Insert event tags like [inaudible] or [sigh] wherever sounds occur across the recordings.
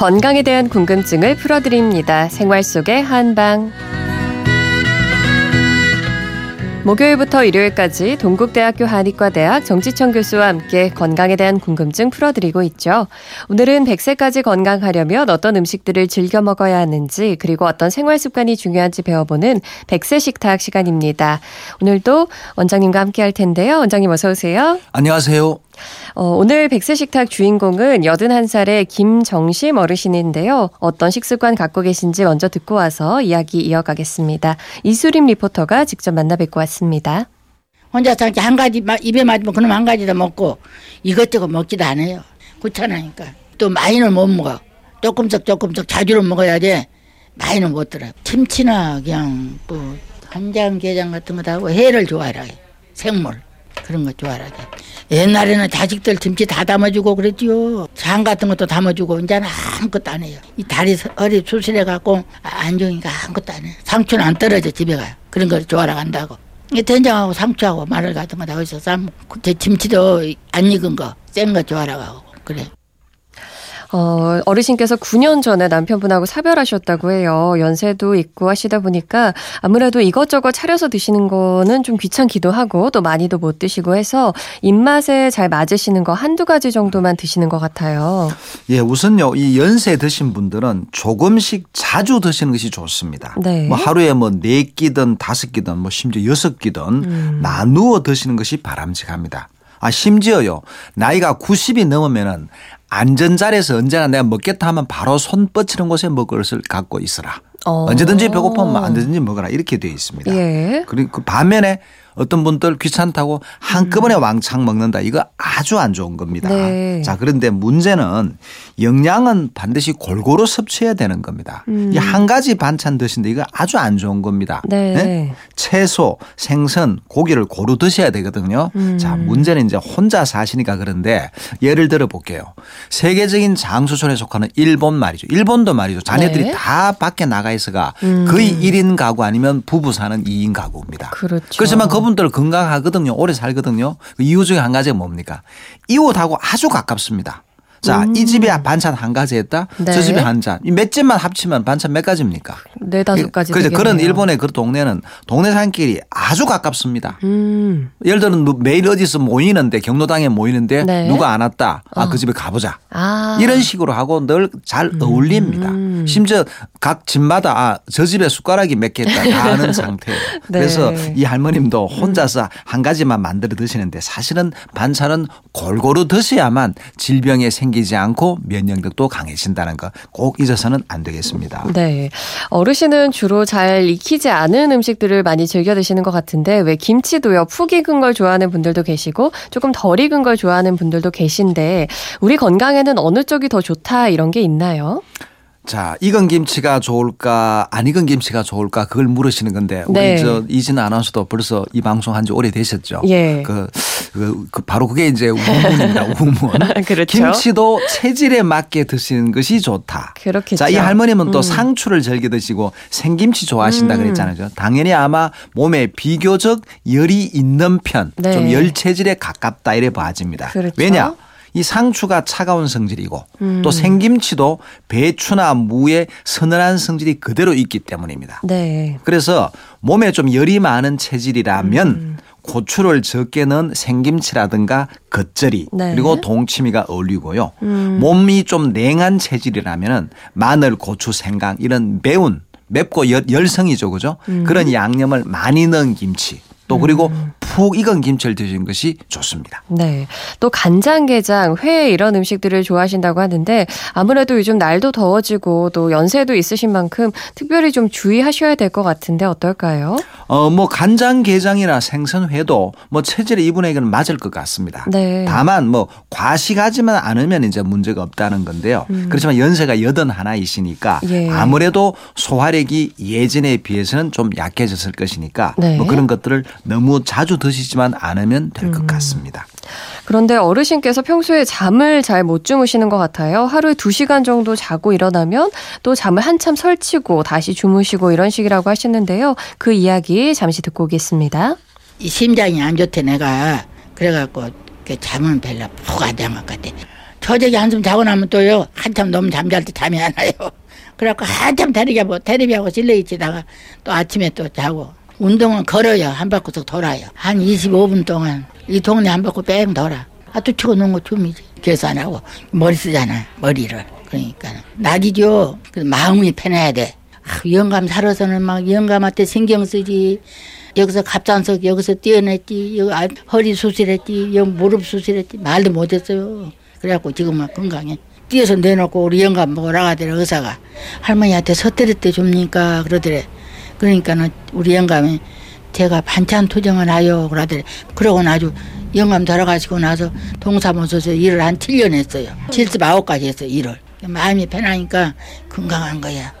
건강에 대한 궁금증을 풀어드립니다. 생활 속의 한방. 목요일부터 일요일까지 동국대학교 한의과대학 정지청 교수와 함께 건강에 대한 궁금증 풀어드리고 있죠. 오늘은 100세까지 건강하려면 어떤 음식들을 즐겨 먹어야 하는지 그리고 어떤 생활 습관이 중요한지 배워보는 100세 식탁 시간입니다. 오늘도 원장님과 함께 할 텐데요. 원장님 어서 오세요. 안녕하세요. 어, 오늘 백세 식탁 주인공은 81살의 김정심 어르신인데요. 어떤 식습관 갖고 계신지 먼저 듣고 와서 이야기 이어가겠습니다. 이수림 리포터가 직접 만나 뵙고 왔습니다. 혼자 자기 한 가지 입에 맞으면 그놈 한 가지 더 먹고 이것저것 먹지도 않아요. 귀찮으니까. 또 많이는 못 먹어. 조금씩 조금씩 자주는 먹어야 돼. 많이는 못 들어. 김치나 그냥 뭐 간장 게장 같은 거 다 하고 회를 좋아하라. 생물. 그런 거 좋아하게. 옛날에는 자식들 김치 다 담아주고 그랬지요. 장 같은 것도 담아주고 이제는 아무것도 안 해요. 이 다리 허리 수술해 갖고 안정이가 아무것도 안 해요. 상추는 안 떨어져 집에 가요. 그런 걸 좋아하러 간다고. 된장하고 상추하고 마늘 같은 거 다 어디서 삶. 제 김치도 안 익은 거, 센 거 좋아하러 가고 그래. 어, 어르신께서 9년 전에 남편분하고 사별하셨다고 해요. 연세도 있고 하시다 보니까 아무래도 이것저것 차려서 드시는 거는 좀 귀찮기도 하고 또 많이도 못 드시고 해서 입맛에 잘 맞으시는 거 한두 가지 정도만 드시는 것 같아요. 예, 우선요, 이 연세 드신 분들은 조금씩 자주 드시는 것이 좋습니다. 네. 뭐 하루에 뭐 네 끼든 다섯 끼든 뭐 심지어 여섯 끼든 음. 나누어 드시는 것이 바람직합니다. 아, 심지어요, 나이가 90이 넘으면은 안전 자리에서 언제나 내가 먹겠다 하면 바로 손 뻗치는 곳에 먹을 것을 갖고 있어라. 어. 언제든지 배고프면 언제든지 먹어라. 이렇게 되어 있습니다. 예. 그리고 그 반면에 어떤 분들 귀찮다고 한꺼번에 음. 왕창 먹는다. 이거 아주 안 좋은 겁니다. 네. 자, 그런데 문제는 영양은 반드시 골고루 섭취해야 되는 겁니다. 음. 이한 가지 반찬 드신데 이거 아주 안 좋은 겁니다. 네. 네? 채소, 생선, 고기를 고루 드셔야 되거든요. 음. 자, 문제는 이제 혼자 사시니까 그런데 예를 들어 볼게요. 세계적인 장수촌에 속하는 일본 말이죠. 일본도 말이죠. 자녀들이 네. 다 밖에 나가 있어가 음. 거의 1인 가구 아니면 부부 사는 2인 가구입니다. 그렇죠. 그렇지만 그 그분들 건강하거든요. 오래 살거든요. 그 이유 중에 한 가지가 뭡니까? 이웃하고 아주 가깝습니다. 자, 음. 이 집에 반찬 한 가지 했다. 네. 저 집에 한 잔. 몇 집만 합치면 반찬 몇 가지입니까? 네 다섯 가지. 그죠. 그런 일본의 그 동네는 동네 산끼리 아주 가깝습니다. 음. 예를 들어 매일 어디서 모이는데 경로당에 모이는데 네. 누가 안 왔다. 아, 그 어. 집에 가보자. 아. 이런 식으로 하고 늘 잘 어울립니다. 음. 심지어 각 집마다 아, 저 집에 숟가락이 몇 개 있다 다 아는 [laughs] 상태예요. 네. 그래서 이 할머님도 혼자서 한 가지만 만들어 드시는데 사실은 반찬은 골고루 드셔야만 질병에 생 생기지 않고 면역력도 강해진다는 거 꼭 잊어서는 안 되겠습니다. 네. 어르신은 주로 잘 익히지 않은 음식들을 많이 즐겨 드시는 것 같은데 왜 김치도요 푹 익은 걸 좋아하는 분들도 계시고 조금 덜 익은 걸 좋아하는 분들도 계신데 우리 건강에는 어느 쪽이 더 좋다 이런 게 있나요? 자, 익은 김치가 좋을까, 안 익은 김치가 좋을까, 그걸 물으시는 건데, 우리 네. 저 이진 아나운서도 벌써 이 방송 한 지 오래 되셨죠. 예. 그, 그, 그 바로 그게 이제 우문입니다, [laughs] 우문. 그렇죠. 김치도 체질에 맞게 드시는 것이 좋다. 그렇겠죠. 자, 이 할머님은 음. 또 상추를 즐겨 드시고 생김치 좋아하신다 음. 그랬잖아요. 당연히 아마 몸에 비교적 열이 있는 편, 네. 좀열 체질에 가깝다 이래 봐집니다. 그렇죠. 왜냐? 이 상추가 차가운 성질이고 음. 또 생김치도 배추나 무의 서늘한 성질이 그대로 있기 때문입니다. 네. 그래서 몸에 좀 열이 많은 체질이라면 음. 고추를 적게 넣은 생김치라든가 겉절이 네. 그리고 동치미가 어울리고요. 음. 몸이 좀 냉한 체질이라면 마늘, 고추, 생강 이런 매운 맵고 열, 성이죠 그죠? 음. 그런 양념을 많이 넣은 김치 또 그리고 음. 푹 익은 김치를 드시는 것이 좋습니다. 네. 또 간장 게장, 회 이런 음식들을 좋아하신다고 하는데 아무래도 요즘 날도 더워지고 또 연세도 있으신 만큼 특별히 좀 주의하셔야 될 것 같은데 어떨까요? 어, 뭐 간장 게장이나 생선 회도 뭐 체질의 이분에게는 맞을 것 같습니다. 네. 다만 뭐 과식하지만 않으면 이제 문제가 없다는 건데요. 음. 그렇지만 연세가 여든 하나이시니까 예. 아무래도 소화력이 예전에 비해서는 좀 약해졌을 것이니까 네. 뭐 그런 것들을 너무 자주 드시지만 않으면 될것 음. 같습니다. 그런데 어르신께서 평소에 잠을 잘 못 주무시는 것 같아요. 하루에 2시간 정도 자고 일어나면 또 잠을 한참 설치고 다시 주무시고 이런 식이라고 하시는데요. 그 이야기 잠시 듣고 오겠습니다. 이 심장이 안 좋대 내가 그래갖고 잠은 별로 푹안잔것 같아. 저녁에 한숨 자고 나면 또요 한참 너무 잠잘 때 잠이 안 와요. 그래갖고 한참 테레비하고 테레비하고 실내 있다가 또 아침에 또 자고 운동은 걸어요 한 바퀴씩 돌아요. 한 25분 동안 이 동네 한 바퀴 뺑 돌아. 아또 치고 놓은 거 춤이지. 계산하고 머리 쓰잖아 머리를. 그러니까 낙이죠. 마음이 편해야 돼. 아, 영감 살아서는 막 영감한테 신경 쓰지. 여기서 갑상석 여기서 떼어냈지. 여기 아, 허리 수술했지. 여기 무릎 수술했지. 말도 못했어요. 그래갖고 지금은 건강해. 뛰어서 내놓고 우리 영감 보러 가더래 의사가. 할머니한테 서태리 때 줍니까? 그러더래 그러니까는 우리 영감이 제가 반찬 투정을 하요 그러더래. 그러고 아주 영감 돌아가시고 나서 동사무소에서 일을 한 7년 했어요. 79까지 했어요 일을. 마음이 편하니까 건강한 거야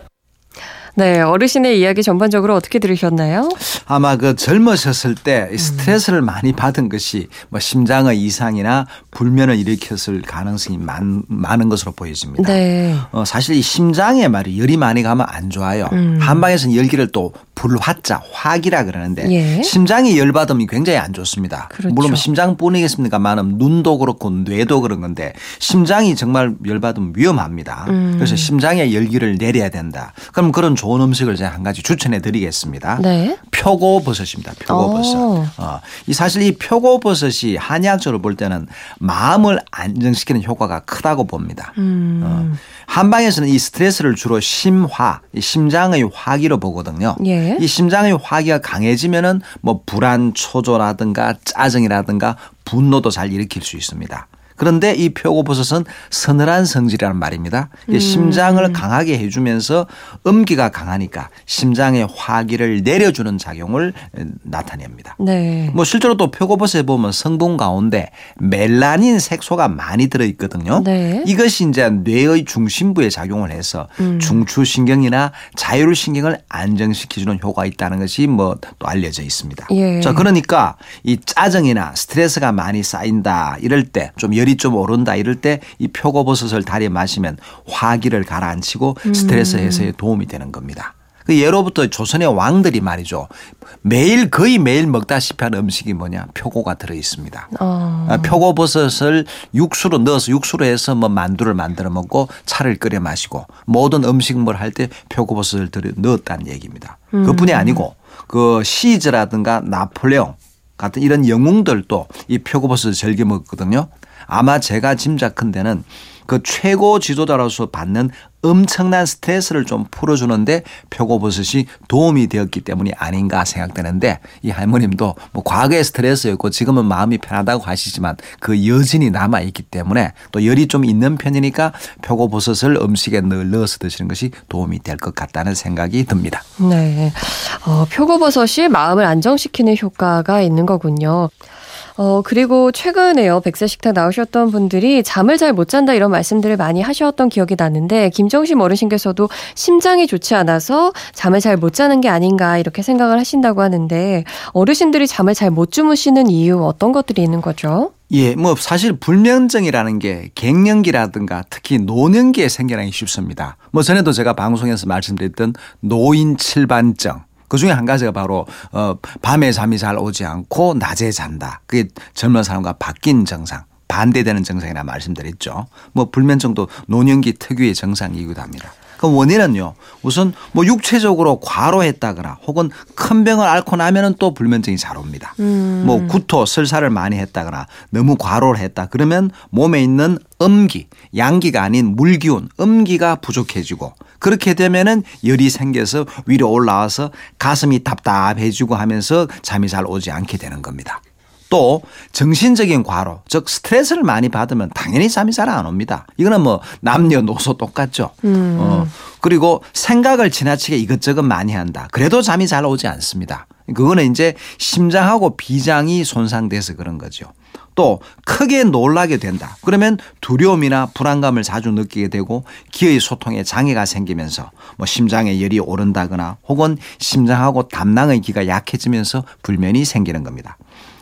네, 어르신의 이야기 전반적으로 어떻게 들으셨나요? 아마 그 젊으셨을 때 스트레스를 음. 많이 받은 것이 뭐 심장의 이상이나 불면을 일으켰을 가능성이 많, 많은 것으로 보여집니다. 네. 어, 사실 이 심장에 말이 열이 많이 가면 안 좋아요. 음. 한방에서는 열기를 또 불화자, 화기라 그러는데 예. 심장이 열받으면 굉장히 안 좋습니다. 그렇죠. 물론 심장뿐이겠습니까만은 눈도 그렇고 뇌도 그런 건데 심장이 정말 열받으면 위험합니다. 음. 그래서 심장에 열기를 내려야 된다. 그럼 그런 좋은 음식을 제가 한 가지 추천해 드리겠습니다. 네. 표고버섯입니다. 표고버섯. 어. 어. 이 사실 이 표고버섯이 한의학적으로 볼 때는 마음을 안정시키는 효과가 크다고 봅니다. 음. 어. 한방에서는 이 스트레스를 주로 심화, 심장의 화기로 보거든요. 예. 이 심장의 화기가 강해지면은 뭐 불안, 초조라든가 짜증이라든가 분노도 잘 일으킬 수 있습니다. 그런데 이 표고버섯은 서늘한 성질이라는 말입니다. 음. 심장을 강하게 해주면서 음기가 강하니까 심장의 화기를 내려주는 작용을 나타냅니다. 네. 뭐 실제로 또 표고버섯에 보면 성분 가운데 멜라닌 색소가 많이 들어있거든요. 네. 이것이 이제 뇌의 중심부에 작용을 해서 음. 중추신경이나 자율신경을 안정시켜주는 효과가 있다는 것이 뭐 또 알려져 있습니다. 예. 자 그러니까 이 짜증이나 스트레스가 많이 쌓인다 이럴 때 좀 열이 열이 좀 오른다 이럴 때 이 표고버섯을 다리에 마시면 화기를 가라앉히고 스트레스 음. 해소에 도움이 되는 겁니다. 그 예로부터 조선의 왕들이 말이죠. 매일 거의 매일 먹다시피 하는 음식이 뭐냐 표고가 들어 있습니다. 어. 아, 표고버섯을 육수로 넣어서 육수로 해서 뭐 만두를 만들어 먹고 차를 끓여 마시고 모든 음식물 할 때 표고버섯을 넣었다는 얘기입니다. 음. 그뿐이 아니고 그 시즈라든가 나폴레옹 같은 이런 영웅들도 이 표고버섯을 즐겨 먹거든요. 아마 제가 짐작컨대는 그 최고 지도자로서 받는 엄청난 스트레스를 좀 풀어주는데 표고버섯이 도움이 되었기 때문이 아닌가 생각되는데 이 할머님도 뭐 과거의 스트레스였고 지금은 마음이 편하다고 하시지만 그 여진이 남아있기 때문에 또 열이 좀 있는 편이니까 표고버섯을 음식에 넣어서 드시는 것이 도움이 될 것 같다는 생각이 듭니다. 네. 어, 표고버섯이 마음을 안정시키는 효과가 있는 거군요. 어, 그리고 최근에요. 백세 식탁 나오셨던 분들이 잠을 잘 못 잔다 이런 말씀들을 많이 하셨던 기억이 나는데 김정심 어르신께서도 심장이 좋지 않아서 잠을 잘 못 자는 게 아닌가 이렇게 생각을 하신다고 하는데 어르신들이 잠을 잘 못 주무시는 이유 어떤 것들이 있는 거죠? 예, 뭐 사실 불면증이라는 게 갱년기라든가 특히 노년기에 생겨나기 쉽습니다. 뭐 전에도 제가 방송에서 말씀드렸던 노인 칠반증 그 중에 한 가지가 바로 어 밤에 잠이 잘 오지 않고 낮에 잔다. 그게 젊은 사람과 바뀐 정상. 반대되는 증상이라 말씀드렸죠. 뭐 불면증도 노년기 특유의 증상이기도 합니다. 그 원인은요. 우선 뭐 육체적으로 과로했다거나 혹은 큰 병을 앓고 나면은 또 불면증이 잘 옵니다. 음. 뭐 구토, 설사를 많이 했다거나 너무 과로를 했다. 그러면 몸에 있는 음기, 양기가 아닌 물기운, 음기가 부족해지고 그렇게 되면은 열이 생겨서 위로 올라와서 가슴이 답답해지고 하면서 잠이 잘 오지 않게 되는 겁니다. 또 정신적인 과로, 즉 스트레스를 많이 받으면 당연히 잠이 잘 안 옵니다. 이거는 뭐 남녀노소 똑같죠. 음. 어, 그리고 생각을 지나치게 이것저것 많이 한다. 그래도 잠이 잘 오지 않습니다. 그거는 이제 심장하고 비장이 손상돼서 그런 거죠. 또 크게 놀라게 된다. 그러면 두려움이나 불안감을 자주 느끼게 되고 기의 소통에 장애가 생기면서 뭐 심장에 열이 오른다거나 혹은 심장하고 담낭의 기가 약해지면서 불면이 생기는 겁니다.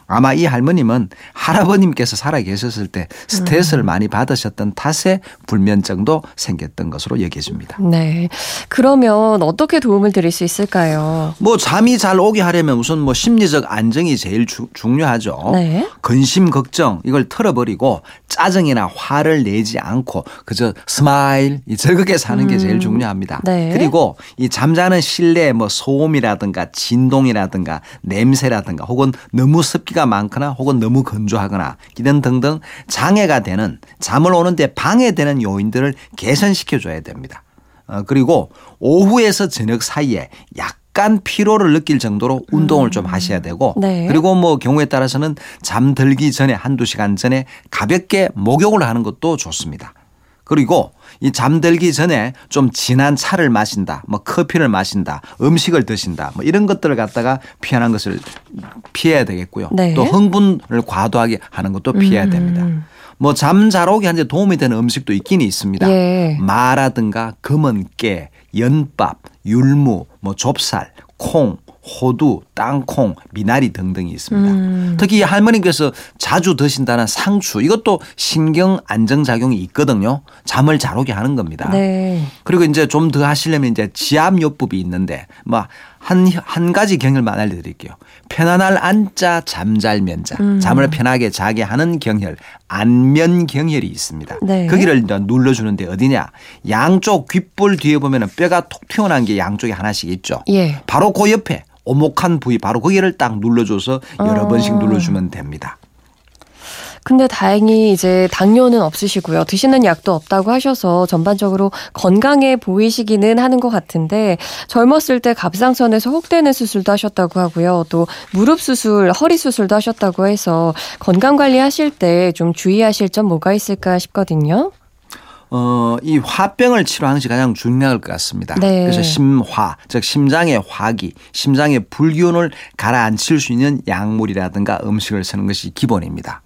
아마 이 할머님은 할아버님께서 살아 계셨을 때 스트레스를 음. 많이 받으셨던 탓에 불면증도 생겼던 것으로 여겨집니다. 네. 그러면 어떻게 도움을 드릴 수 있을까요? 뭐 잠이 잘 오게 하려면 우선 뭐 심리적 안정이 제일 주, 중요하죠. 네. 근심 걱정 이걸 털어버리고 짜증이나 화를 내지 않고 그저 smile 즐겁게 사는 게 제일 음. 중요합니다. 네. 그리고 이 잠자는 실내 뭐 소음이라든가 진동이라든가 냄새라든가 혹은 너무 습기가 습기가 많거나 혹은 너무 건조하거나 이런 등등 장애가 되는 잠을 오는데 방해되는 요인들을 개선시켜 줘야 됩니다. 어, 그리고 오후에서 저녁 사이에 약간 피로를 느낄 정도로 운동을 음. 좀 하셔야 되고 네. 그리고 뭐 경우에 따라서는 잠들기 전에 한두 시간 전에 가볍게 목욕을 하는 것도 좋습니다. 그리고 이 잠들기 전에 좀 진한 차를 마신다, 뭐 커피를 마신다, 음식을 드신다, 뭐 이런 것들을 갖다가 피하는 것을 피해야 되겠고요. 네. 또 흥분을 과도하게 하는 것도 피해야 음. 됩니다. 뭐 잠잘 오게 하는데 도움이 되는 음식도 있긴 있습니다. 예. 마라든가 검은 깨, 연밥, 율무, 뭐 좁쌀, 콩, 호두, 땅콩, 미나리 등등이 있습니다. 음. 특히 할머니께서 자주 드신다는 상추 이것도 신경 안정작용이 있거든요. 잠을 잘 오게 하는 겁니다. 네. 그리고 이제 좀 더 하시려면 이제 지압요법이 있는데 뭐 한, 한 가지 경혈만 알려드릴게요. 편안할 안자 잠잘면자. 음. 잠을 편하게 자게 하는 경혈. 안면 경혈이 있습니다. 네. 거기를 눌러주는데 어디냐. 양쪽 귓볼 뒤에 보면 뼈가 톡 튀어나온 게 양쪽에 하나씩 있죠. 예. 바로 그 옆에 오목한 부위 바로 거기를 딱 눌러줘서 여러 어. 번씩 눌러주면 됩니다. 근데 다행히 이제 당뇨는 없으시고요. 드시는 약도 없다고 하셔서 전반적으로 건강해 보이시기는 하는 것 같은데 젊었을 때 갑상선에서 혹되는 수술도 하셨다고 하고요. 또 무릎 수술, 허리 수술도 하셨다고 해서 건강 관리하실 때 좀 주의하실 점 뭐가 있을까 싶거든요. 어, 이 화병을 치료하는 것이 가장 중요할 것 같습니다. 네. 그래서 심화, 즉 심장의 화기, 심장의 불기운을 가라앉힐 수 있는 약물이라든가 음식을 쓰는 것이 기본입니다.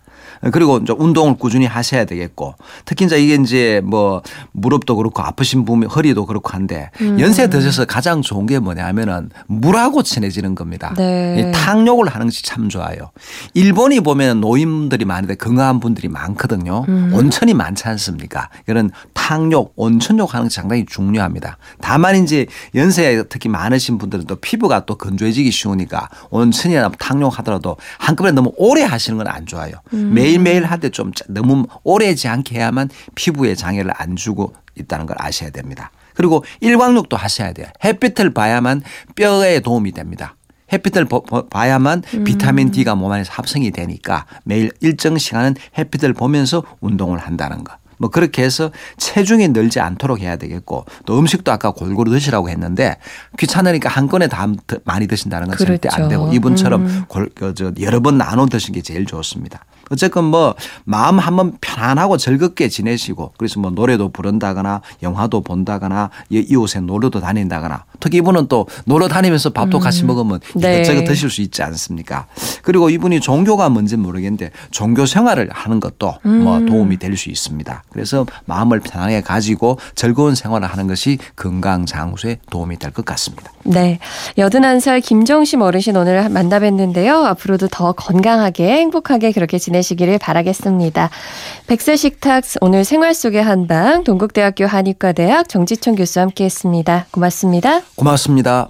그리고 이제 운동을 꾸준히 하셔야 되겠고 특히 이제 이게 이제 뭐 무릎도 그렇고 아프신 분 허리도 그렇고 한데 음. 연세 드셔서 가장 좋은 게 뭐냐 하면은 물하고 친해지는 겁니다. 네. 탕욕을 하는 것이 참 좋아요. 일본이 보면 노인들이 많은데 건강한 분들이 많거든요. 음. 온천이 많지 않습니까? 그런 탕욕, 온천욕 하는 것이 상당히 중요합니다. 다만 이제 연세 특히 많으신 분들은 또 피부가 또 건조해지기 쉬우니까 온천이나 탕욕 하더라도 한꺼번에 너무 오래 하시는 건 안 좋아요. 음. 매일 매일매일 하되 좀 너무 오래지 않게 해야만 피부에 장애를 안 주고 있다는 걸 아셔야 됩니다. 그리고 일광욕도 하셔야 돼요. 햇빛을 봐야만 뼈에 도움이 됩니다. 햇빛을 봐야만 음. 비타민 D가 몸 안에서 합성이 되니까 매일 일정 시간은 햇빛을 보면서 운동을 한다는 거. 뭐 그렇게 해서 체중이 늘지 않도록 해야 되겠고 또 음식도 아까 골고루 드시라고 했는데 귀찮으니까 한 건에 다 많이 드신다는 건 그렇죠. 절대 안 되고 그렇죠. 이분처럼 음. 골, 그, 저, 여러 번 나눠 드시는 게 제일 좋습니다. 어쨌건 뭐 마음 한번 편안하고 즐겁게 지내시고 그래서 뭐 노래도 부른다거나 영화도 본다거나 이웃에 놀러도 다닌다거나 특히 이분은 또 놀러 다니면서 밥도 음. 같이 먹으면 네. 이것저것 드실 수 있지 않습니까? 그리고 이분이 종교가 뭔지 모르겠는데 종교 생활을 하는 것도 뭐 음. 뭐 도움이 될 수 있습니다. 그래서 마음을 편하게 가지고 즐거운 생활을 하는 것이 건강 장수에 도움이 될 것 같습니다. 네. 81살 김정심 어르신 오늘 만나뵀는데요. 앞으로도 더 건강하게 행복하게 그렇게 지 내시기를 바라겠습니다. 백세 식탁 오늘 생활 속의 한방 동국대학교 한의과대학 정지천 교수와 함께했습니다. 고맙습니다. 고맙습니다.